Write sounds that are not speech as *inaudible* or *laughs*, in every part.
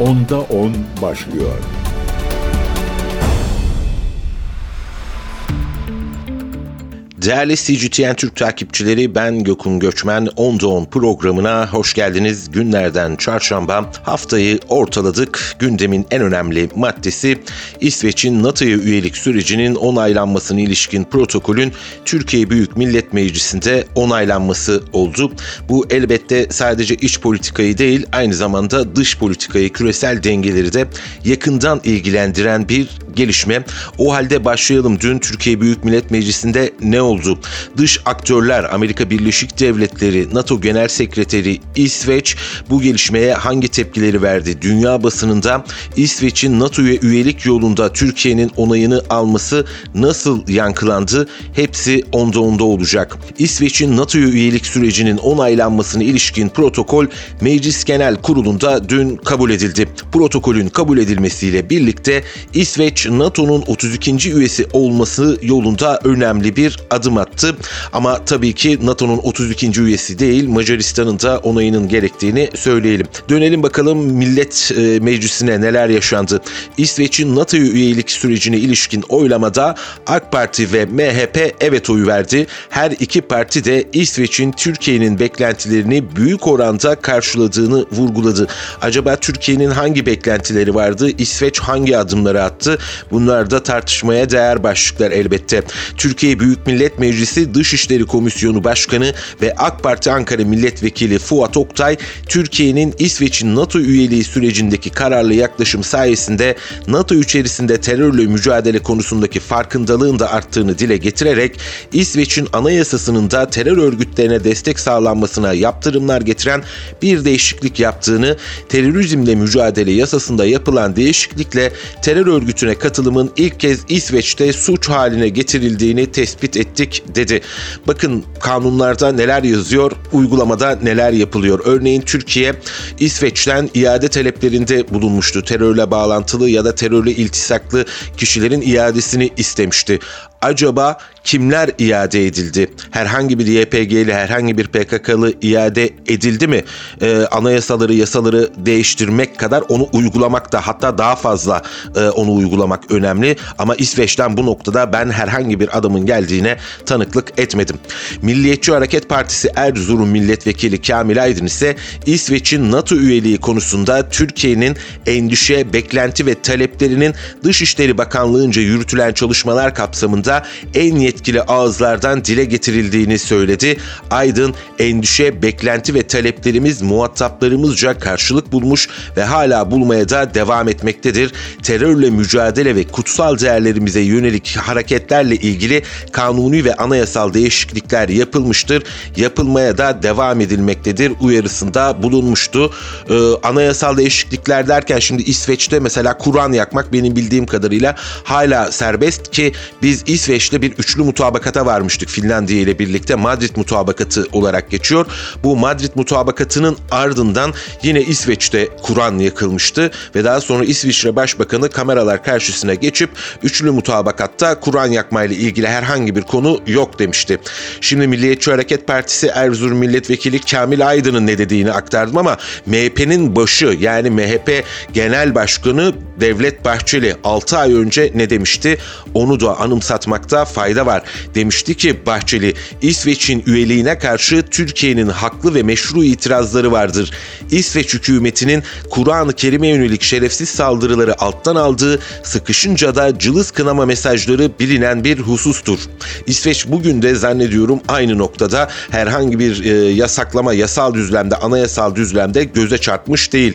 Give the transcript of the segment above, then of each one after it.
Onda 10 başlıyor. Değerli CGTN Türk takipçileri ben Gökün Göçmen 10'da 10 programına hoş geldiniz. Günlerden çarşamba haftayı ortaladık. Gündemin en önemli maddesi İsveç'in NATO'ya üyelik sürecinin onaylanmasına ilişkin protokolün Türkiye Büyük Millet Meclisi'nde onaylanması oldu. Bu elbette sadece iç politikayı değil aynı zamanda dış politikayı, küresel dengeleri de yakından ilgilendiren bir gelişme. O halde başlayalım. Dün Türkiye Büyük Millet Meclisi'nde ne oldu? Dış aktörler Amerika Birleşik Devletleri, NATO Genel Sekreteri İsveç bu gelişmeye hangi tepkileri verdi? Dünya basınında İsveç'in NATO'ya üyelik yolunda Türkiye'nin onayını alması nasıl yankılandı? Hepsi onda onda olacak. İsveç'in NATO'ya üyelik sürecinin onaylanmasına ilişkin protokol Meclis Genel Kurulu'nda dün kabul edildi. Protokolün kabul edilmesiyle birlikte İsveç NATO'nun 32. üyesi olması yolunda önemli bir adım attı. Ama tabii ki NATO'nun 32. üyesi değil Macaristan'ın da onayının gerektiğini söyleyelim. Dönelim bakalım Millet e, Meclisi'ne neler yaşandı. İsveç'in NATO'ya üyelik sürecine ilişkin oylamada AK Parti ve MHP evet oyu verdi. Her iki parti de İsveç'in Türkiye'nin beklentilerini büyük oranda karşıladığını vurguladı. Acaba Türkiye'nin hangi beklentileri vardı? İsveç hangi adımları attı? Bunlar da tartışmaya değer başlıklar elbette. Türkiye Büyük Millet Meclisi Dışişleri Komisyonu Başkanı ve AK Parti Ankara Milletvekili Fuat Oktay, Türkiye'nin İsveç'in NATO üyeliği sürecindeki kararlı yaklaşım sayesinde NATO içerisinde terörle mücadele konusundaki farkındalığın da arttığını dile getirerek İsveç'in anayasasının da terör örgütlerine destek sağlanmasına yaptırımlar getiren bir değişiklik yaptığını, terörizmle mücadele yasasında yapılan değişiklikle terör örgütüne katılımın ilk kez İsveç'te suç haline getirildiğini tespit ettik dedi. Bakın kanunlarda neler yazıyor, uygulamada neler yapılıyor. Örneğin Türkiye İsveç'ten iade taleplerinde bulunmuştu. Terörle bağlantılı ya da terörle iltisaklı kişilerin iadesini istemişti acaba kimler iade edildi? Herhangi bir YPG'li, herhangi bir PKK'lı iade edildi mi? Ee, anayasaları, yasaları değiştirmek kadar onu uygulamak da hatta daha fazla e, onu uygulamak önemli. Ama İsveç'ten bu noktada ben herhangi bir adımın geldiğine tanıklık etmedim. Milliyetçi Hareket Partisi Erzurum Milletvekili Kamil Aydın ise İsveç'in NATO üyeliği konusunda Türkiye'nin endişe, beklenti ve taleplerinin Dışişleri Bakanlığı'nca yürütülen çalışmalar kapsamında konusunda en yetkili ağızlardan dile getirildiğini söyledi. Aydın endişe, beklenti ve taleplerimiz muhataplarımızca karşılık bulmuş ve hala bulmaya da devam etmektedir. Terörle mücadele ve kutsal değerlerimize yönelik hareketlerle ilgili kanuni ve anayasal değişiklikler yapılmıştır. Yapılmaya da devam edilmektedir uyarısında bulunmuştu. Ee, anayasal değişiklikler derken şimdi İsveç'te mesela Kur'an yakmak benim bildiğim kadarıyla hala serbest ki biz İsveç'te bir üçlü mutabakata varmıştık Finlandiya ile birlikte Madrid mutabakatı olarak geçiyor. Bu Madrid mutabakatının ardından yine İsveç'te Kur'an yakılmıştı ve daha sonra İsviçre Başbakanı kameralar karşısına geçip üçlü mutabakatta Kur'an yakmayla ilgili herhangi bir konu yok demişti. Şimdi Milliyetçi Hareket Partisi Erzurum Milletvekili Kamil Aydın'ın ne dediğini aktardım ama MHP'nin başı yani MHP Genel Başkanı Devlet Bahçeli 6 ay önce ne demişti? Onu da anımsatmak hatırlatmakta fayda var. Demişti ki Bahçeli, İsveç'in üyeliğine karşı Türkiye'nin haklı ve meşru itirazları vardır. İsveç hükümetinin Kur'an-ı Kerim'e yönelik şerefsiz saldırıları alttan aldığı, sıkışınca da cılız kınama mesajları bilinen bir husustur. İsveç bugün de zannediyorum aynı noktada herhangi bir e, yasaklama, yasal düzlemde, anayasal düzlemde göze çarpmış değil.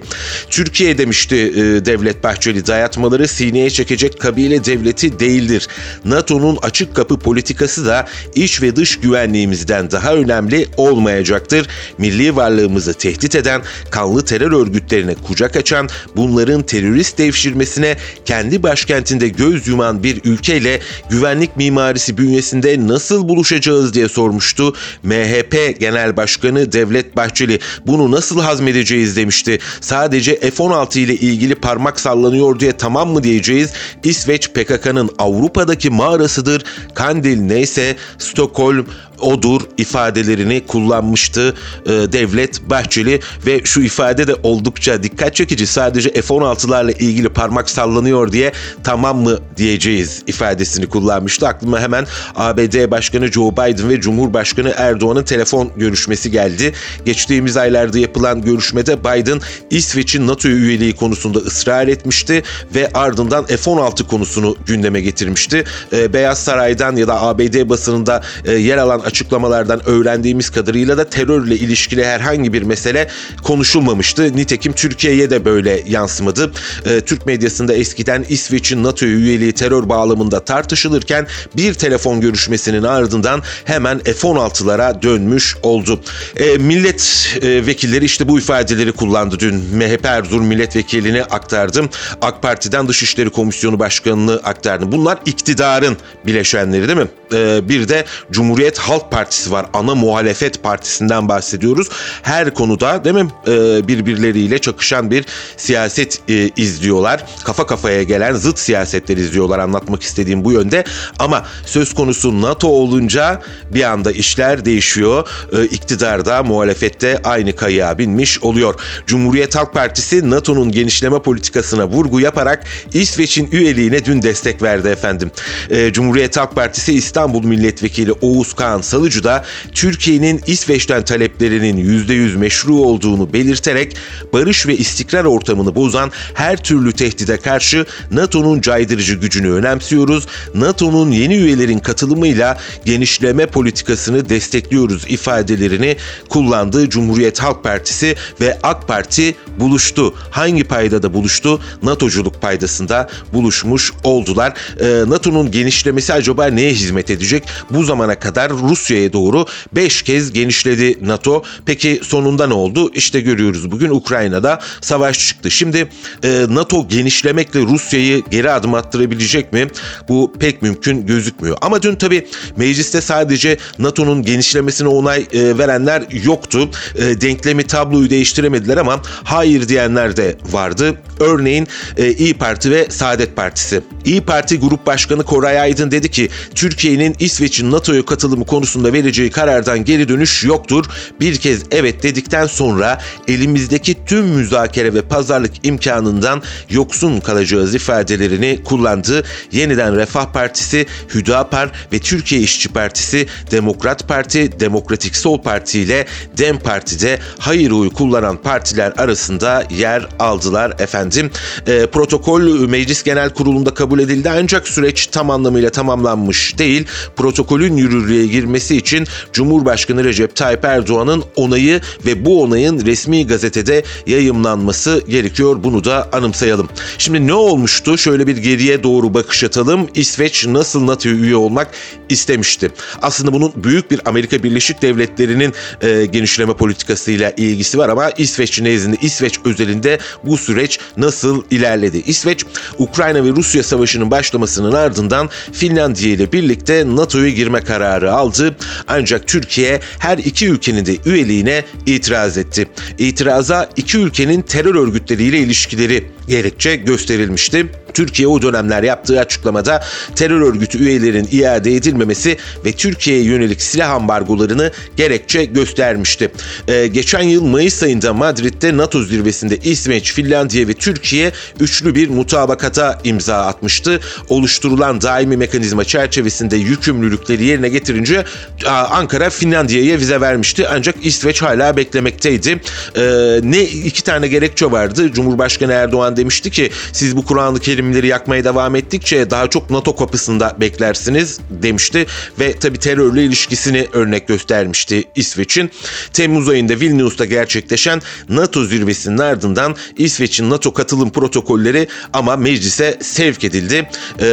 Türkiye demişti e, Devlet Bahçeli dayatmaları sineye çekecek kabile devleti değildir. NATO'nun açık kapı politikası da iç ve dış güvenliğimizden daha önemli olmayacaktır. Milli varlığımızı tehdit eden, kanlı terör örgütlerine kucak açan, bunların terörist devşirmesine kendi başkentinde göz yuman bir ülkeyle güvenlik mimarisi bünyesinde nasıl buluşacağız diye sormuştu. MHP Genel Başkanı Devlet Bahçeli bunu nasıl hazmedeceğiz demişti. Sadece F-16 ile ilgili parmak sallanıyor diye tamam mı diyeceğiz? İsveç PKK'nın Avrupa'daki mağarası burasıdır. Kandil neyse Stockholm odur ifadelerini kullanmıştı e, Devlet Bahçeli ve şu ifade de oldukça dikkat çekici. Sadece F-16'larla ilgili parmak sallanıyor diye tamam mı diyeceğiz ifadesini kullanmıştı. Aklıma hemen ABD Başkanı Joe Biden ve Cumhurbaşkanı Erdoğan'ın telefon görüşmesi geldi. Geçtiğimiz aylarda yapılan görüşmede Biden İsveç'in NATO üyeliği konusunda ısrar etmişti ve ardından F-16 konusunu gündeme getirmişti. E, Beyaz Saray'dan ya da ABD basınında e, yer alan açıklamalardan öğrendiğimiz kadarıyla da terörle ilişkili herhangi bir mesele konuşulmamıştı. Nitekim Türkiye'ye de böyle yansımadı. E, Türk medyasında eskiden İsveç'in NATO üyeliği terör bağlamında tartışılırken bir telefon görüşmesinin ardından hemen F-16'lara dönmüş oldu. E, millet e, vekilleri işte bu ifadeleri kullandı dün. MHP Erzurum milletvekilini aktardım. AK Parti'den Dışişleri Komisyonu Başkanı'nı aktardım. Bunlar iktidarın bileşenleri değil mi? E, bir de Cumhuriyet Halk Partisi var. Ana muhalefet partisinden bahsediyoruz. Her konuda değil mi e, birbirleriyle çakışan bir siyaset e, izliyorlar. Kafa kafaya gelen zıt siyasetler izliyorlar anlatmak istediğim bu yönde. Ama söz konusu NATO olunca bir anda işler değişiyor. E, iktidarda muhalefette aynı kayığa binmiş oluyor. Cumhuriyet Halk Partisi NATO'nun genişleme politikasına vurgu yaparak İsveç'in üyeliğine dün destek verdi efendim. E, Cumhuriyet Halk Partisi İstanbul Milletvekili Oğuz Kağan Salıcı da Türkiye'nin İsveç'ten taleplerinin %100 meşru olduğunu belirterek barış ve istikrar ortamını bozan her türlü tehdide karşı NATO'nun caydırıcı gücünü önemsiyoruz. NATO'nun yeni üyelerin katılımıyla genişleme politikasını destekliyoruz ifadelerini kullandığı Cumhuriyet Halk Partisi ve AK Parti buluştu. Hangi paydada buluştu? NATO'culuk paydasında buluşmuş oldular. Ee, NATO'nun genişlemesi acaba neye hizmet edecek? Bu zamana kadar Rusya'ya doğru 5 kez genişledi NATO. Peki sonunda ne oldu? İşte görüyoruz bugün Ukrayna'da savaş çıktı. Şimdi e, NATO genişlemekle Rusya'yı geri adım attırabilecek mi? Bu pek mümkün gözükmüyor. Ama dün tabii mecliste sadece NATO'nun genişlemesine onay e, verenler yoktu. E, denklemi tabloyu değiştiremediler ama hayır diyenler de vardı. Örneğin e, İyi Parti ve Saadet Partisi. İyi Parti Grup Başkanı Koray Aydın dedi ki Türkiye'nin İsveç'in NATO'ya katılımı konusunda vereceği karardan geri dönüş yoktur. Bir kez evet dedikten sonra elimizdeki tüm müzakere ve pazarlık imkanından yoksun kalacağız ifadelerini kullandı. Yeniden Refah Partisi, Hüdapar ve Türkiye İşçi Partisi, Demokrat Parti, Demokratik Sol Parti ile Dem Parti'de hayır oyu kullanan partiler arasında yer aldılar efendim. E, protokol Meclis Genel Kurulu'nda kabul edildi ancak süreç tam anlamıyla tamamlanmış değil. Protokolün yürürlüğe girmesi için Cumhurbaşkanı Recep Tayyip Erdoğan'ın onayı ve bu onayın resmi gazetede yayımlanması gerekiyor. Bunu da anımsayalım. Şimdi ne olmuştu? Şöyle bir geriye doğru bakış atalım. İsveç nasıl NATO üye olmak istemişti? Aslında bunun büyük bir Amerika Birleşik Devletleri'nin e, genişleme politikasıyla ilgisi var ama İsveç nezdinde, İsveç özelinde bu süreç nasıl ilerledi? İsveç, Ukrayna ve Rusya savaşının başlamasının ardından Finlandiya ile birlikte NATO'ya girme kararı aldı. Ancak Türkiye her iki ülkenin de üyeliğine itiraz etti. İtiraza iki ülkenin terör örgütleriyle ilişkileri gerekçe gösterilmişti. Türkiye o dönemler yaptığı açıklamada terör örgütü üyelerinin iade edilmemesi ve Türkiye'ye yönelik silah ambargolarını gerekçe göstermişti. Ee, geçen yıl Mayıs ayında Madrid'de NATO zirvesinde İsveç, Finlandiya ve Türkiye üçlü bir mutabakata imza atmıştı. Oluşturulan daimi mekanizma çerçevesinde yükümlülükleri yerine getirince Ankara Finlandiya'ya vize vermişti. Ancak İsveç hala beklemekteydi. Ee, ne iki tane gerekçe vardı. Cumhurbaşkanı Erdoğan demişti ki siz bu Kur'an-ı Kerimleri yakmaya devam ettikçe daha çok NATO kapısında beklersiniz demişti ve tabi terörle ilişkisini örnek göstermişti İsveç'in. Temmuz ayında Vilnius'ta gerçekleşen NATO zirvesinin ardından İsveç'in NATO katılım protokolleri ama meclise sevk edildi ee,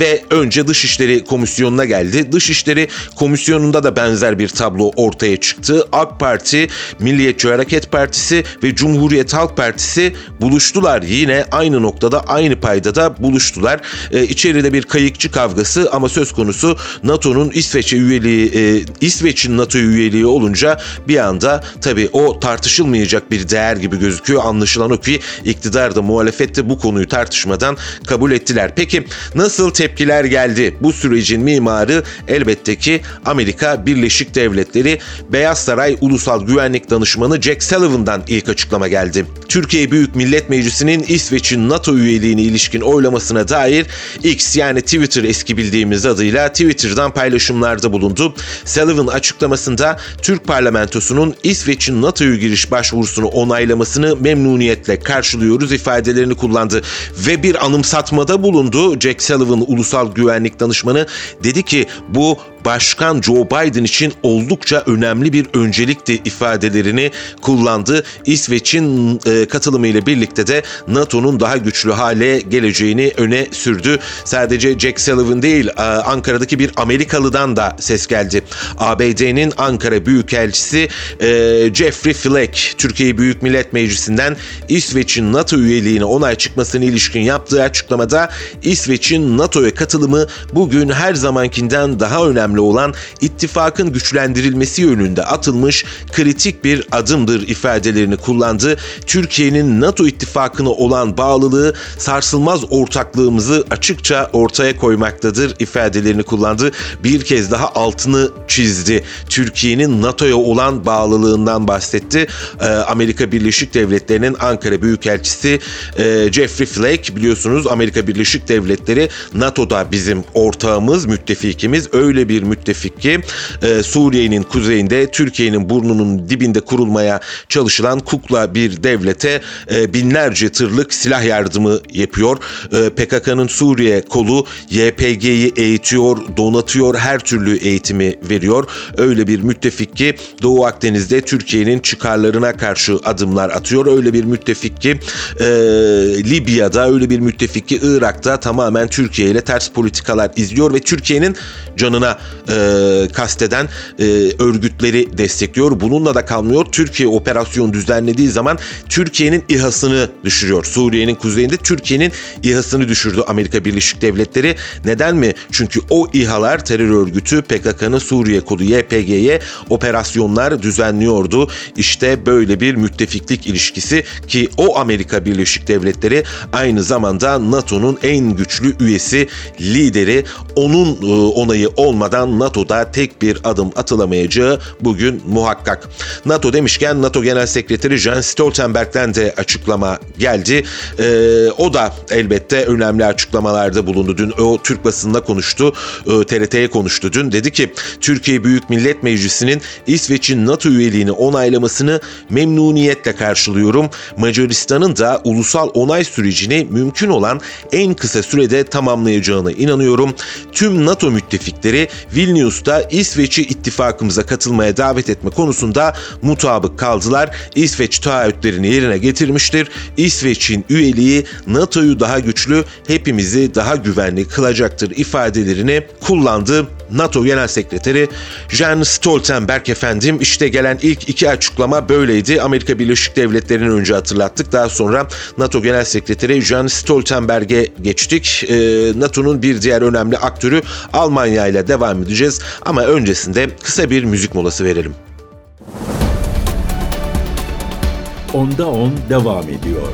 ve önce Dışişleri Komisyonu'na geldi. Dışişleri Komisyonu'nda da benzer bir tablo ortaya çıktı. AK Parti, Milliyetçi Hareket Partisi ve Cumhuriyet Halk Partisi buluştular yine aynı noktada aynı paydada buluştular. E, içeride bir kayıkçı kavgası ama söz konusu NATO'nun İsveç'e üyeliği, e, İsveç'in NATO üyeliği olunca bir anda tabii o tartışılmayacak bir değer gibi gözüküyor. Anlaşılan o ki iktidar da muhalefette bu konuyu tartışmadan kabul ettiler. Peki nasıl tepkiler geldi? Bu sürecin mimarı elbette ki Amerika Birleşik Devletleri Beyaz Saray Ulusal Güvenlik Danışmanı Jack Sullivan'dan ilk açıklama geldi. Türkiye Büyük Millet Meclisi'nin İsveç'in NATO üyeliğine ilişkin oylamasına dair X yani Twitter eski bildiğimiz adıyla Twitter'dan paylaşımlarda bulundu. Sullivan açıklamasında Türk parlamentosunun İsveç'in NATO'ya giriş başvurusunu onaylamasını memnuniyetle karşılıyoruz ifadelerini kullandı ve bir anımsatmada bulundu. Jack Sullivan Ulusal Güvenlik Danışmanı dedi ki bu Başkan Joe Biden için oldukça önemli bir öncelikti ifadelerini kullandı. İsveç'in e, katılımı ile birlikte de NATO'nun daha güçlü hale geleceğini öne sürdü. Sadece Jack Sullivan değil e, Ankara'daki bir Amerikalıdan da ses geldi. ABD'nin Ankara Büyükelçisi e, Jeffrey Flake Türkiye Büyük Millet Meclisi'nden İsveç'in NATO üyeliğine onay çıkmasına ilişkin yaptığı açıklamada İsveç'in NATO'ya katılımı bugün her zamankinden daha önemli olan ittifakın güçlendirilmesi yönünde atılmış kritik bir adımdır ifadelerini kullandı. Türkiye'nin NATO ittifakına olan bağlılığı sarsılmaz ortaklığımızı açıkça ortaya koymaktadır ifadelerini kullandı. Bir kez daha altını çizdi. Türkiye'nin NATO'ya olan bağlılığından bahsetti. Ee, Amerika Birleşik Devletleri'nin Ankara Büyükelçisi e, Jeffrey Flake biliyorsunuz Amerika Birleşik Devletleri NATO'da bizim ortağımız, müttefikimiz. Öyle bir müttefik ki e, Suriye'nin kuzeyinde Türkiye'nin burnunun dibinde kurulmaya çalışılan kukla bir devlete e, binlerce tırlık silah yardımı yapıyor. E, PKK'nın Suriye kolu YPG'yi eğitiyor, donatıyor, her türlü eğitimi veriyor. Öyle bir müttefik ki Doğu Akdeniz'de Türkiye'nin çıkarlarına karşı adımlar atıyor. Öyle bir müttefik ki e, Libya'da, öyle bir müttefik ki Irak'ta tamamen Türkiye ile ters politikalar izliyor ve Türkiye'nin canına e, kasteden e, örgütleri destekliyor. Bununla da kalmıyor. Türkiye operasyon düzenlediği zaman Türkiye'nin İHA'sını düşürüyor. Suriye'nin kuzeyinde Türkiye'nin İHA'sını düşürdü Amerika Birleşik Devletleri. Neden mi? Çünkü o İHA'lar terör örgütü PKK'nın Suriye kolu YPG'ye operasyonlar düzenliyordu. İşte böyle bir müttefiklik ilişkisi ki o Amerika Birleşik Devletleri aynı zamanda NATO'nun en güçlü üyesi, lideri. Onun e, onayı olmadan NATO'da tek bir adım atılamayacağı bugün muhakkak. NATO demişken NATO Genel Sekreteri Jens Stoltenberg'den de açıklama geldi. Ee, o da elbette önemli açıklamalarda bulundu. Dün o Türk basınında konuştu, e, TRT'ye konuştu dün. Dedi ki Türkiye Büyük Millet Meclisi'nin İsveç'in NATO üyeliğini onaylamasını memnuniyetle karşılıyorum. Macaristan'ın da ulusal onay sürecini mümkün olan en kısa sürede tamamlayacağına inanıyorum. Tüm NATO müttefikleri Vilnius'ta İsveç'i ittifakımıza katılmaya davet etme konusunda mutabık kaldılar. İsveç taahhütlerini yerine getirmiştir. İsveç'in üyeliği NATO'yu daha güçlü, hepimizi daha güvenli kılacaktır ifadelerini kullandı. NATO Genel Sekreteri Jens Stoltenberg efendim işte gelen ilk iki açıklama böyleydi. Amerika Birleşik Devletleri'ni önce hatırlattık. Daha sonra NATO Genel Sekreteri Jens Stoltenberg'e geçtik. Ee, NATO'nun bir diğer önemli aktörü Almanya ile devam edeceğiz. Ama öncesinde kısa bir müzik molası verelim. Onda 10 devam ediyor.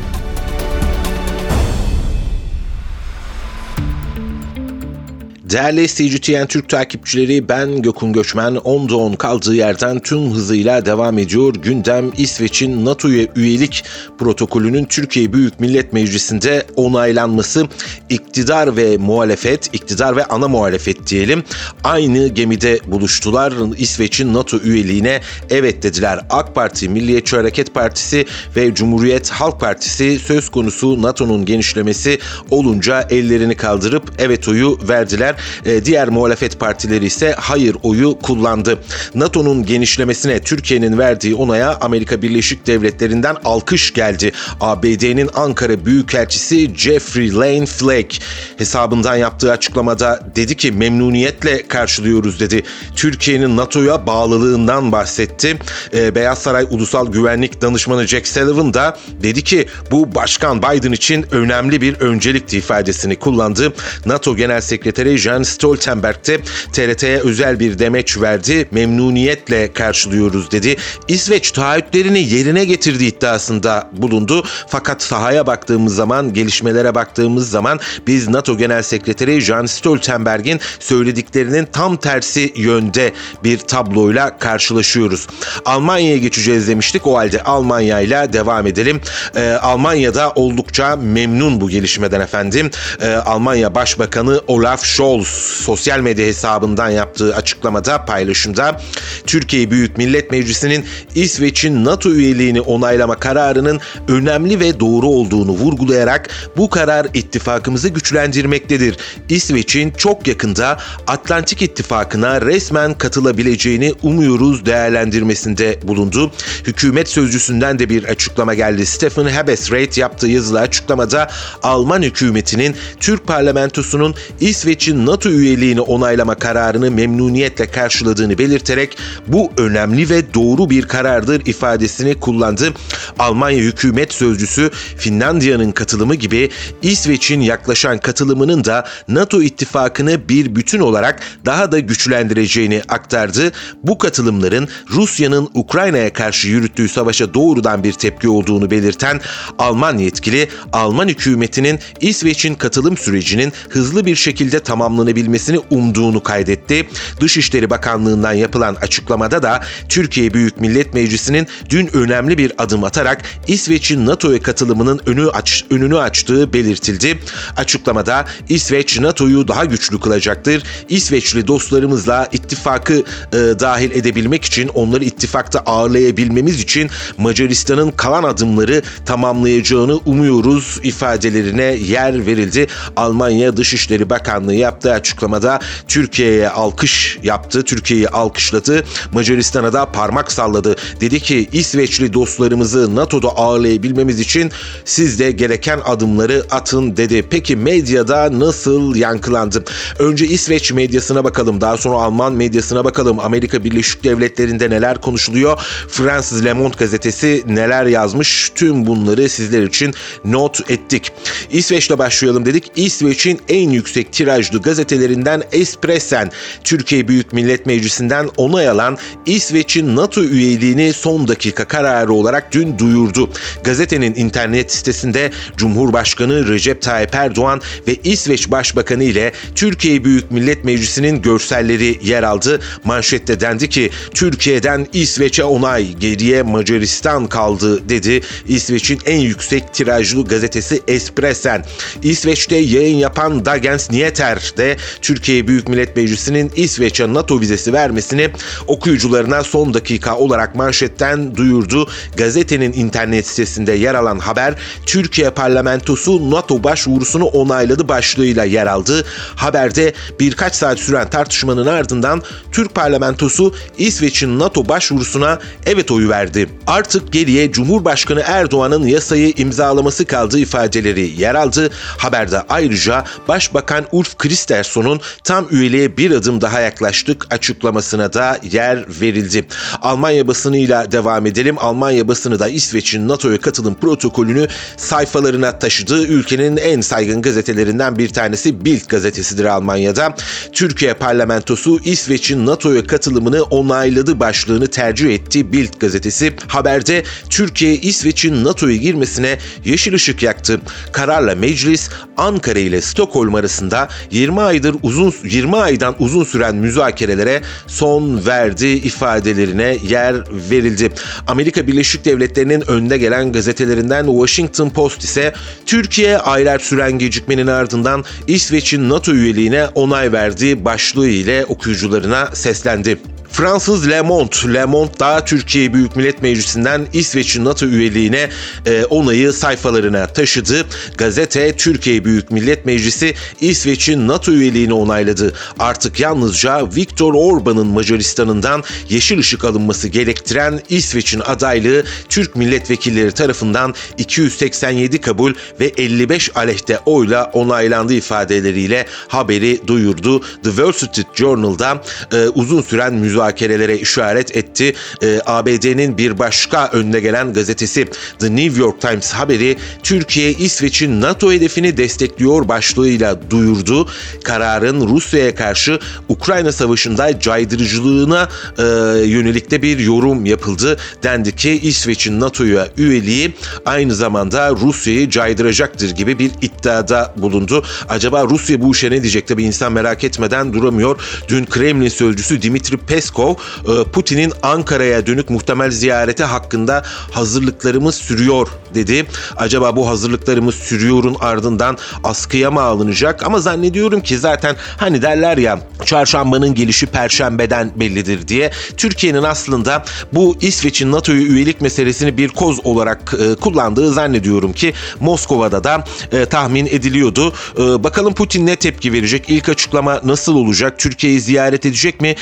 Değerli CGTN Türk takipçileri ben Gökün Göçmen 10'da 10 kaldığı yerden tüm hızıyla devam ediyor. Gündem İsveç'in NATO'ya üyelik protokolünün Türkiye Büyük Millet Meclisi'nde onaylanması iktidar ve muhalefet, iktidar ve ana muhalefet diyelim aynı gemide buluştular. İsveç'in NATO üyeliğine evet dediler. AK Parti, Milliyetçi Hareket Partisi ve Cumhuriyet Halk Partisi söz konusu NATO'nun genişlemesi olunca ellerini kaldırıp evet oyu verdiler. E, diğer muhalefet partileri ise hayır oyu kullandı. NATO'nun genişlemesine Türkiye'nin verdiği onaya Amerika Birleşik Devletleri'nden alkış geldi. ABD'nin Ankara Büyükelçisi Jeffrey Lane Flake hesabından yaptığı açıklamada dedi ki memnuniyetle karşılıyoruz dedi. Türkiye'nin NATO'ya bağlılığından bahsetti. E, Beyaz Saray Ulusal Güvenlik Danışmanı Jack Sullivan da dedi ki bu Başkan Biden için önemli bir öncelikti ifadesini kullandı. NATO Genel Sekreteri Jens Stoltenberg de TRT'ye özel bir demeç verdi. Memnuniyetle karşılıyoruz dedi. İsveç taahhütlerini yerine getirdiği iddiasında bulundu. Fakat sahaya baktığımız zaman, gelişmelere baktığımız zaman biz NATO Genel Sekreteri Jens Stoltenberg'in söylediklerinin tam tersi yönde bir tabloyla karşılaşıyoruz. Almanya'ya geçeceğiz demiştik. O halde Almanya ile devam edelim. Ee, Almanya'da oldukça memnun bu gelişmeden efendim. Ee, Almanya Başbakanı Olaf Scholz sosyal medya hesabından yaptığı açıklamada, paylaşımda Türkiye Büyük Millet Meclisi'nin İsveç'in NATO üyeliğini onaylama kararının önemli ve doğru olduğunu vurgulayarak bu karar ittifakımızı güçlendirmektedir. İsveç'in çok yakında Atlantik İttifakı'na resmen katılabileceğini umuyoruz değerlendirmesinde bulundu. Hükümet sözcüsünden de bir açıklama geldi. Stephen Habesreit yaptığı yazılı açıklamada Alman hükümetinin Türk parlamentosunun İsveç'in NATO üyeliğini onaylama kararını memnuniyetle karşıladığını belirterek bu önemli ve doğru bir karardır ifadesini kullandı. Almanya hükümet sözcüsü Finlandiya'nın katılımı gibi İsveç'in yaklaşan katılımının da NATO ittifakını bir bütün olarak daha da güçlendireceğini aktardı. Bu katılımların Rusya'nın Ukrayna'ya karşı yürüttüğü savaşa doğrudan bir tepki olduğunu belirten Alman yetkili Alman hükümetinin İsveç'in katılım sürecinin hızlı bir şekilde tamamlanabilmesini umduğunu kaydetti. Dışişleri Bakanlığı'ndan yapılan açıklamada da Türkiye Büyük Millet Meclisi'nin dün önemli bir adım atarak İsveç'in NATO'ya katılımının önü aç, önünü açtığı belirtildi. Açıklamada İsveç NATO'yu daha güçlü kılacaktır. İsveçli dostlarımızla ittifakı e, dahil edebilmek için onları ittifakta ağırlayabilmemiz için Macaristan'ın kalan adımları tamamlayacağını umuyoruz ifadelerine yer verildi. Almanya Dışişleri Bakanlığı yaptığı açıklamada Türkiye'ye alkış yaptı. Türkiye'yi alkışladı. Macaristan'a da parmak salladı. Dedi ki İsveçli dostlarımızı NATO'da ağırlayabilmemiz için siz de gereken adımları atın dedi. Peki medyada nasıl yankılandı? Önce İsveç medyasına bakalım. Daha sonra Alman medyasına bakalım. Amerika Birleşik Devletleri'nde neler konuşuluyor? Fransız Le Monde gazetesi neler yazmış? Tüm bunları sizler için not ettik. İsveç'le başlayalım dedik. İsveç'in en yüksek tirajlı gazetelerinden Espressen, Türkiye Büyük Millet Meclisi'nden onay alan İsveç'in NATO üyeliğini son dakika kararı olarak dün duyurdu. Gazetenin internet sitesinde Cumhurbaşkanı Recep Tayyip Erdoğan ve İsveç Başbakanı ile Türkiye Büyük Millet Meclisi'nin görselleri yer aldı. Manşette dendi ki Türkiye'den İsveç'e onay, geriye Macaristan kaldı dedi. İsveç'in en yüksek tirajlı gazetesi Espressen. İsveç'te yayın yapan Dagens Nyheter de Türkiye Büyük Millet Meclisi'nin İsveç'e NATO vizesi vermesini okuyucularına son dakika olarak manşetten duyurdu. Gazetenin internet sitesinde yer alan haber Türkiye parlamentosu NATO başvurusunu onayladı başlığıyla yer aldı. Haberde birkaç saat süren tartışmanın ardından Türk parlamentosu İsveç'in NATO başvurusuna evet oyu verdi. Artık geriye Cumhurbaşkanı Erdoğan'ın yasayı imzalaması kaldığı ifadeleri yer aldı. Haberde ayrıca Başbakan Ulf Kristersson'un tam üyeliğe bir adım daha yaklaştık açıklamasına da yer verildi. Almanya basınıyla devam edelim. Almanya basını da İsveç'in NATO'ya katılım protokolünü sayfalarına taşıdığı ülkenin en saygın gazetelerinden bir tanesi Bild gazetesidir Almanya'da. Türkiye parlamentosu İsveç'in NATO'ya katılımını onayladı başlığını tercih etti Bild gazetesi. Haberde Türkiye İsveç'in NATO'ya girmesine yeşil ışık yaktı. Kararla meclis Ankara ile Stockholm arasında 20 aydır uzun 20 aydan uzun süren müzakerelere son verdi ifadelerine yer verildi. Amerika Birleşik Devletleri'nin önde gelen gazetelerinden Washington Post ise Türkiye aylar süren gecikmenin ardından İsveç'in NATO üyeliğine onay verdiği başlığı ile okuyucularına seslendi. Fransız Le Monde, Le Monde da Türkiye Büyük Millet Meclisi'nden İsveç'in NATO üyeliğine e, onayı sayfalarına taşıdı. Gazete Türkiye Büyük Millet Meclisi İsveç'in NATO üyeliğini onayladı. Artık yalnızca Viktor Orban'ın Macaristan'ından yeşil ışık alınması gerektiren İsveç'in adaylığı Türk milletvekilleri tarafından 287 kabul ve 55 aleyhte oyla onaylandı ifadeleriyle haberi duyurdu. The Wall Street Journal'da e, uzun süren müzakerelere işaret etti. E, ABD'nin bir başka önüne gelen gazetesi The New York Times haberi Türkiye İsveç'in NATO hedefini destekliyor başlığıyla duyurdu. Kararın Rusya'ya karşı Ukrayna Savaşı'nda caydırıcılığına e, yönelik de bir yorum yapıldı. Dendi ki İsveç'in NATO'ya üyeliği aynı zamanda Rusya'yı caydıracaktır gibi bir iddiada bulundu. Acaba Rusya bu işe ne diyecek? Tabi insan merak etmeden duramıyor. Dün Kremlin sözcüsü Dimitri Peskov, e, Putin'in Ankara'ya dönük muhtemel ziyareti hakkında hazırlıklarımız sürüyor dedi. Acaba bu hazırlıklarımız sürüyorun ardından askıya mı alınacak? Ama zannediyorum ki zaten hani derler ya çarşambanın gelişi perşembeden bellidir diye. Türkiye'nin aslında bu İsveç'in NATO'ya üyelik meselesini bir koz olarak e, kullandığı zannediyorum ki Moskova'da da e, tahmin ediliyordu. E, bakalım Putin ne tepki verecek? İlk açıklama nasıl olacak? Türkiye'yi ziyaret edecek mi?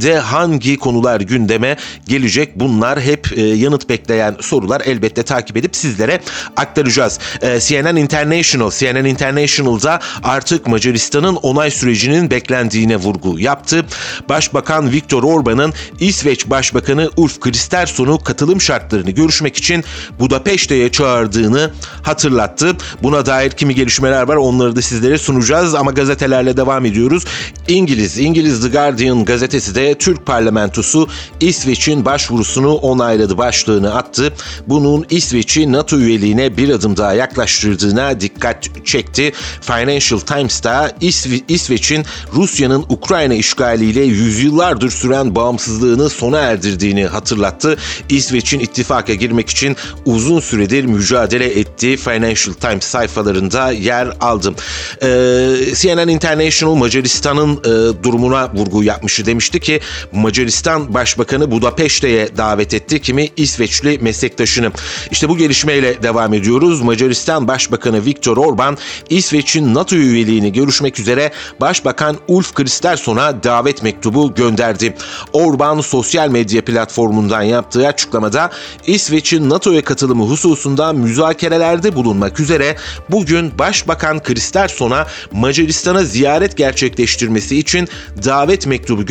Ziyaretinde hangi konular gündeme gelecek? Bunlar hep e, yanıt bekleyen sorular elbette takip edip sizlere aktaracağız. E, CNN International, CNN International'da artık Macaristan'ın onay sürecinin beklendiğine vurgu yaptı. Başbakan Viktor Orban'ın İsveç Başbakanı Ulf Kristersson'u katılım şartlarını görüşmek için Budapeşte'ye çağırdığını hatırlattı. Buna dair kimi gelişmeler var onları da sizlere sunacağız ama gazetelerle devam ediyoruz. İngiliz, İngiliz The Guardian gazetesi de Türk parlamentosu İsveç'in başvurusunu onayladı başlığını attı. Bunun İsveç'i NATO üyeliğine bir adım daha yaklaştırdığına dikkat çekti. Financial Times'ta İsve İsveç'in Rusya'nın Ukrayna işgaliyle yüzyıllardır süren bağımsızlığını sona erdirdiğini hatırlattı. İsveç'in ittifaka girmek için uzun süredir mücadele ettiği Financial Times sayfalarında yer aldı. Ee, CNN International Macaristan'ın e, durumuna vurgu yapmıştı. Demişti ki Macaristan Başbakanı Budapeşte'ye davet etti kimi İsveçli meslektaşını. İşte bu gelişmeyle devam ediyoruz. Macaristan Başbakanı Viktor Orban İsveç'in NATO üyeliğini görüşmek üzere Başbakan Ulf Kristersson'a davet mektubu gönderdi. Orban sosyal medya platformundan yaptığı açıklamada İsveç'in NATO'ya katılımı hususunda müzakerelerde bulunmak üzere bugün Başbakan Kristersson'a Macaristan'a ziyaret gerçekleştirmesi için davet mektubu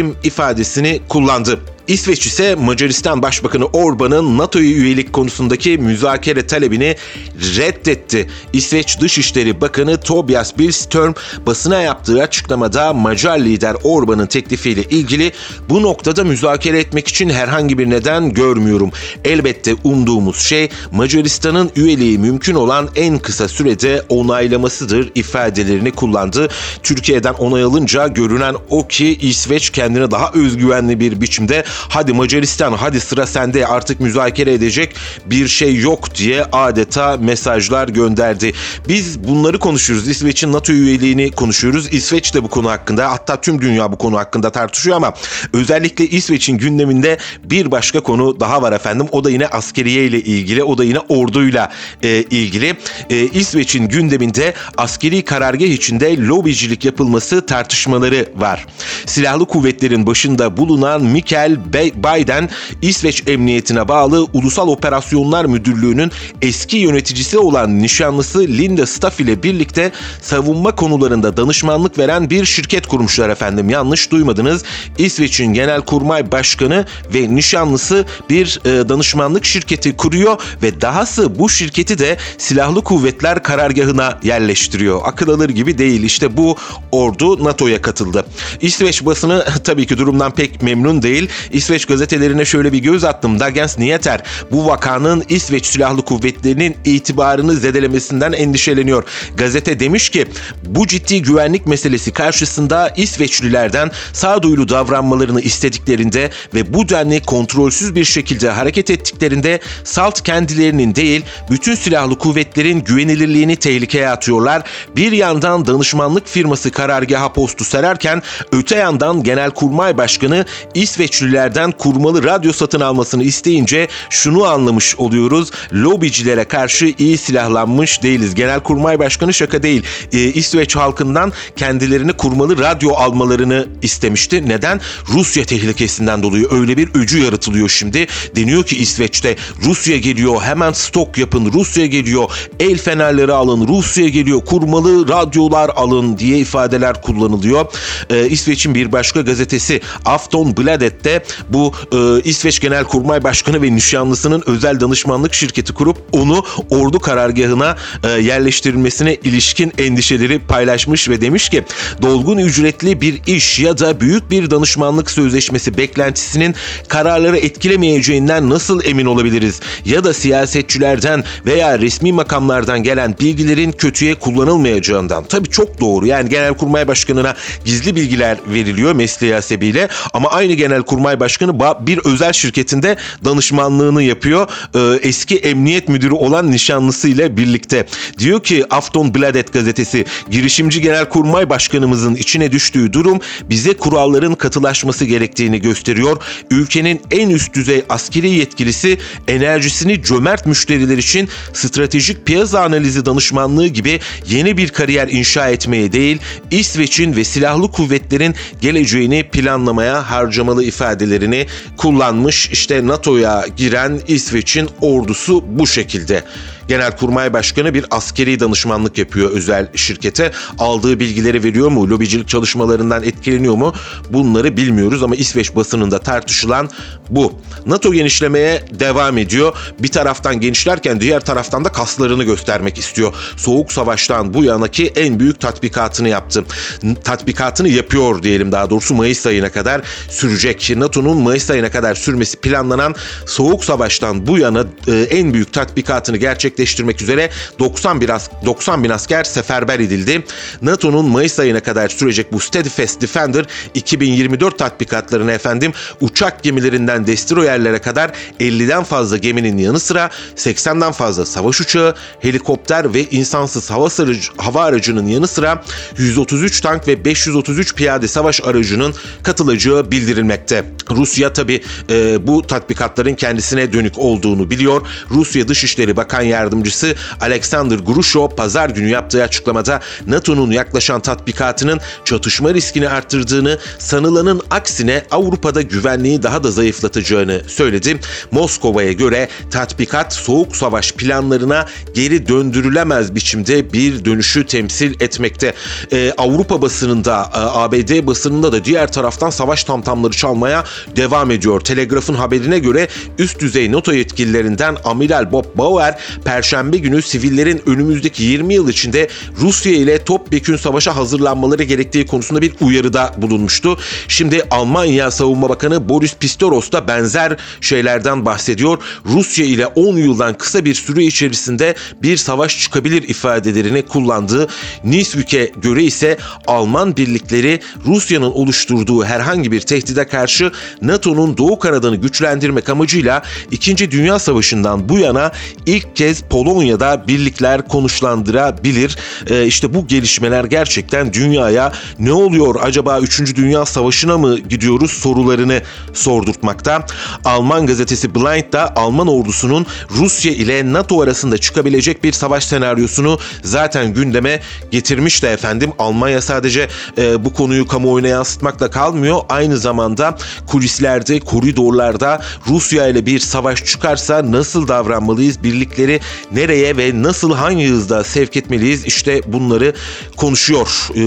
gönderdim ifadesini kullandı. İsveç ise Macaristan Başbakanı Orban'ın NATO'ya üyelik konusundaki müzakere talebini reddetti. İsveç Dışişleri Bakanı Tobias Billström basına yaptığı açıklamada Macar lider Orban'ın teklifiyle ilgili bu noktada müzakere etmek için herhangi bir neden görmüyorum. Elbette umduğumuz şey Macaristan'ın üyeliği mümkün olan en kısa sürede onaylamasıdır ifadelerini kullandı. Türkiye'den onay alınca görünen o ki İsveç kendine daha özgüvenli bir biçimde hadi Macaristan hadi sıra sende artık müzakere edecek bir şey yok diye adeta mesajlar gönderdi. Biz bunları konuşuyoruz. İsveç'in NATO üyeliğini konuşuyoruz. İsveç de bu konu hakkında hatta tüm dünya bu konu hakkında tartışıyor ama özellikle İsveç'in gündeminde bir başka konu daha var efendim. O da yine askeriye ile ilgili. O da yine orduyla e, ilgili. E, İsveç'in gündeminde askeri karargah içinde lobicilik yapılması tartışmaları var. Silahlı kuvvetlerin başında bulunan Mikel Biden İsveç Emniyetine bağlı Ulusal Operasyonlar Müdürlüğü'nün eski yöneticisi olan nişanlısı Linda Staff ile birlikte savunma konularında danışmanlık veren bir şirket kurmuşlar efendim. Yanlış duymadınız. İsveç'in Genelkurmay Başkanı ve nişanlısı bir e, danışmanlık şirketi kuruyor ve dahası bu şirketi de silahlı kuvvetler karargahına yerleştiriyor. Akıl alır gibi değil. İşte bu ordu NATO'ya katıldı. İsveç basını *laughs* tabii ki durumdan pek memnun değil. İsveç gazetelerine şöyle bir göz attım. Dagens Nyheter bu vakanın İsveç Silahlı Kuvvetleri'nin itibarını zedelemesinden endişeleniyor. Gazete demiş ki bu ciddi güvenlik meselesi karşısında İsveçlilerden sağduyulu davranmalarını istediklerinde ve bu denli kontrolsüz bir şekilde hareket ettiklerinde salt kendilerinin değil bütün silahlı kuvvetlerin güvenilirliğini tehlikeye atıyorlar. Bir yandan danışmanlık firması karargaha postu sererken öte yandan Genelkurmay Başkanı İsveçlilerden kurmalı radyo satın almasını isteyince şunu anlamış oluyoruz. Lobicilere karşı iyi silahlanmış değiliz. Genelkurmay Başkanı şaka değil. Ee, İsveç halkından kendilerini kurmalı radyo almalarını istemişti. Neden? Rusya tehlikesinden dolayı öyle bir öcü yaratılıyor şimdi. Deniyor ki İsveç'te Rusya geliyor hemen stok yapın. Rusya geliyor el fenerleri alın. Rusya geliyor kurmalı radyolar alın diye ifadeler kullanılıyor. Ee, İsveç'in bir başka gazetesi Aftonbladet'te bu e, İsveç Genelkurmay Başkanı ve nişanlısının özel danışmanlık şirketi kurup onu ordu karargahına e, yerleştirilmesine ilişkin endişeleri paylaşmış ve demiş ki dolgun ücretli bir iş ya da büyük bir danışmanlık sözleşmesi beklentisinin kararları etkilemeyeceğinden nasıl emin olabiliriz? Ya da siyasetçilerden veya resmi makamlardan gelen bilgilerin kötüye kullanılmayacağından. Tabii çok doğru. Yani Genelkurmay Başkanı'na gizli bilgiler veriliyor mesleği hasebiyle ama aynı Genelkurmay Başkanı bir özel şirketinde danışmanlığını yapıyor. Ee, eski emniyet müdürü olan nişanlısı ile birlikte. Diyor ki Afton Bladet gazetesi girişimci Genelkurmay Başkanımızın içine düştüğü durum bize kuralların katılaşması gerektiğini gösteriyor. Ülkenin en üst düzey askeri yetkilisi enerjisini cömert müşteriler için stratejik piyasa analizi danışmanlığı gibi yeni bir kariyer inşa etmeye değil, İsveç'in ve silahlı kuvvetlerin geleceğini planlamaya harcamalı ifadelerini kullanmış. İşte NATO'ya giren İsveç'in ordusu bu şekilde. Genelkurmay Başkanı bir askeri danışmanlık yapıyor özel şirkete. Aldığı bilgileri veriyor mu? Lobicilik çalışmalarından etkileniyor mu? Bunları bilmiyoruz ama İsveç basınında tartışılan bu. NATO genişlemeye devam ediyor. Bir taraftan genişlerken diğer taraftan da kaslarını göstermek istiyor. Soğuk Savaş'tan bu yanaki en büyük tatbikatını yaptı. Tatbikatını yapıyor diyelim daha doğrusu Mayıs ayına kadar sürecek. NATO'nun Mayıs ayına kadar sürmesi planlanan Soğuk Savaş'tan bu yana e, en büyük tatbikatını gerçekleştirdi gerçekleştirmek üzere 90 bin, as 90 bin asker seferber edildi. NATO'nun Mayıs ayına kadar sürecek bu Steadfast Defender 2024 tatbikatlarına efendim uçak gemilerinden destroyerlere kadar 50'den fazla geminin yanı sıra 80'den fazla savaş uçağı, helikopter ve insansız hava, aracı, hava aracının yanı sıra 133 tank ve 533 piyade savaş aracının katılacağı bildirilmekte. Rusya tabi e, bu tatbikatların kendisine dönük olduğunu biliyor. Rusya Dışişleri Bakan Yardımcısı yardımcısı Alexander Grushov pazar günü yaptığı açıklamada NATO'nun yaklaşan tatbikatının çatışma riskini arttırdığını, sanılanın aksine Avrupa'da güvenliği daha da zayıflatacağını söyledi. Moskova'ya göre tatbikat soğuk savaş planlarına geri döndürülemez biçimde bir dönüşü temsil etmekte. Ee, Avrupa basınında, e, ABD basınında da diğer taraftan savaş tamtamları çalmaya devam ediyor. Telegraf'ın haberine göre üst düzey NATO yetkililerinden Amiral Bob Bauer, Perşembe günü sivillerin önümüzdeki 20 yıl içinde Rusya ile topyekün savaşa hazırlanmaları gerektiği konusunda bir uyarıda bulunmuştu. Şimdi Almanya Savunma Bakanı Boris Pistorius da benzer şeylerden bahsediyor. Rusya ile 10 yıldan kısa bir süre içerisinde bir savaş çıkabilir ifadelerini kullandığı Nisvik'e göre ise Alman birlikleri Rusya'nın oluşturduğu herhangi bir tehdide karşı NATO'nun Doğu Kanadını güçlendirmek amacıyla 2. Dünya Savaşı'ndan bu yana ilk kez Polonya'da birlikler konuşlandırabilir. E, işte bu gelişmeler gerçekten dünyaya ne oluyor acaba 3. Dünya Savaşı'na mı gidiyoruz sorularını sordurtmakta. Alman gazetesi Blind da Alman ordusunun Rusya ile NATO arasında çıkabilecek bir savaş senaryosunu zaten gündeme getirmiş de efendim. Almanya sadece e, bu konuyu kamuoyuna yansıtmakla kalmıyor. Aynı zamanda kulislerde, koridorlarda Rusya ile bir savaş çıkarsa nasıl davranmalıyız? Birlikleri nereye ve nasıl hangi hızda sevk etmeliyiz? İşte bunları konuşuyor. Ee,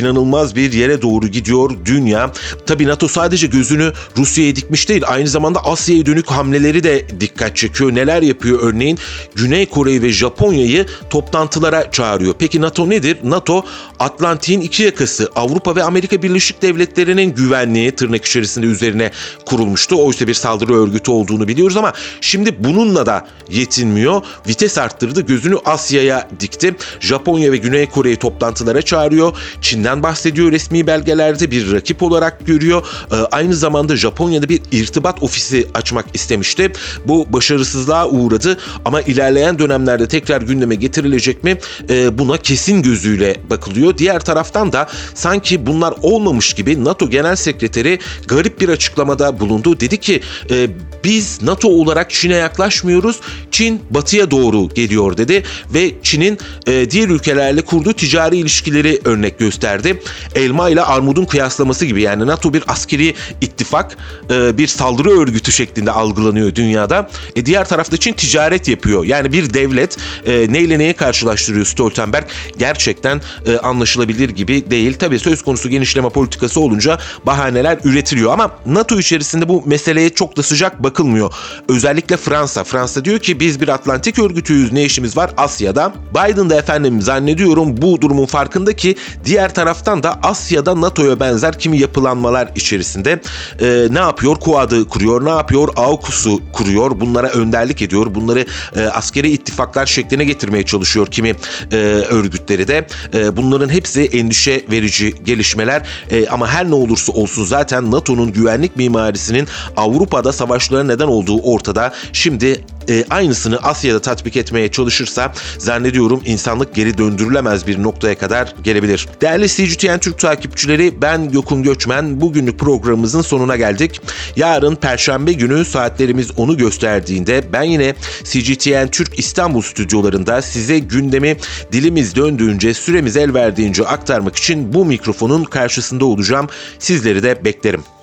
inanılmaz bir yere doğru gidiyor dünya. Tabii NATO sadece gözünü Rusya'ya dikmiş değil. Aynı zamanda Asya'ya dönük hamleleri de dikkat çekiyor. Neler yapıyor örneğin? Güney Kore'yi ve Japonya'yı toplantılara çağırıyor. Peki NATO nedir? NATO Atlantik'in iki yakası Avrupa ve Amerika Birleşik Devletleri'nin güvenliği tırnak içerisinde üzerine kurulmuştu. Oysa bir saldırı örgütü olduğunu biliyoruz ama şimdi bununla da yetinmiyor. Vites arttırdı. Gözünü Asya'ya dikti. Japonya ve Güney Kore'yi toplantılara çağırıyor. Çin'den bahsediyor resmi belgelerde bir rakip olarak görüyor. Ee, aynı zamanda Japonya'da bir irtibat ofisi açmak istemişti. Bu başarısızlığa uğradı ama ilerleyen dönemlerde tekrar gündeme getirilecek mi? Ee, buna kesin gözüyle bakılıyor. Diğer taraftan da sanki bunlar olmamış gibi NATO Genel Sekreteri garip bir açıklamada bulundu. Dedi ki e, biz NATO olarak Çin'e yaklaşmıyoruz. Çin batıya doğru geliyor dedi ve Çin'in e, diğer ülkelerle kurduğu ticari ilişkileri örnek gösterdi. Elma ile armudun kıyaslaması gibi yani NATO bir askeri ittifak, e, bir saldırı örgütü şeklinde algılanıyor dünyada. E, diğer tarafta Çin ticaret yapıyor. Yani bir devlet e, neyle neye karşılaştırıyor Stoltenberg gerçekten e, anlaşılabilir gibi değil. Tabii söz konusu genişleme politikası olunca bahaneler üretiliyor ama NATO içerisinde bu meseleye çok da sıcak bakılmıyor. Özellikle Fransa. Fransa diyor ki biz bir Atlantik örgütüyüz ne işimiz var Asya'da. Biden da efendim zannediyorum bu durumun farkında ki diğer taraftan da Asya'da NATO'ya benzer kimi yapılanmalar içerisinde e, ne yapıyor? Kuad'ı kuruyor. Ne yapıyor? AUKUS'u kuruyor. Bunlara önderlik ediyor. Bunları e, askeri ittifaklar şekline getirmeye çalışıyor kimi e, örgütleri de. E, bunların hepsi endişe verici gelişmeler. E, ama her ne olursa olsun zaten NATO'nun güvenlik mimarisinin Avrupa'da savaşlara neden olduğu ortada. Şimdi e, aynısını Asya'da tatbik etmeye çalışırsa zannediyorum insanlık geri döndürülemez bir noktaya kadar gelebilir. Değerli CGTN Türk takipçileri ben Gökün Göçmen. Bugünlük programımızın sonuna geldik. Yarın Perşembe günü saatlerimiz onu gösterdiğinde ben yine CGTN Türk İstanbul stüdyolarında size gündemi dilimiz döndüğünce süremiz el verdiğince aktarmak için bu mikrofonun karşısında olacağım. Sizleri de beklerim.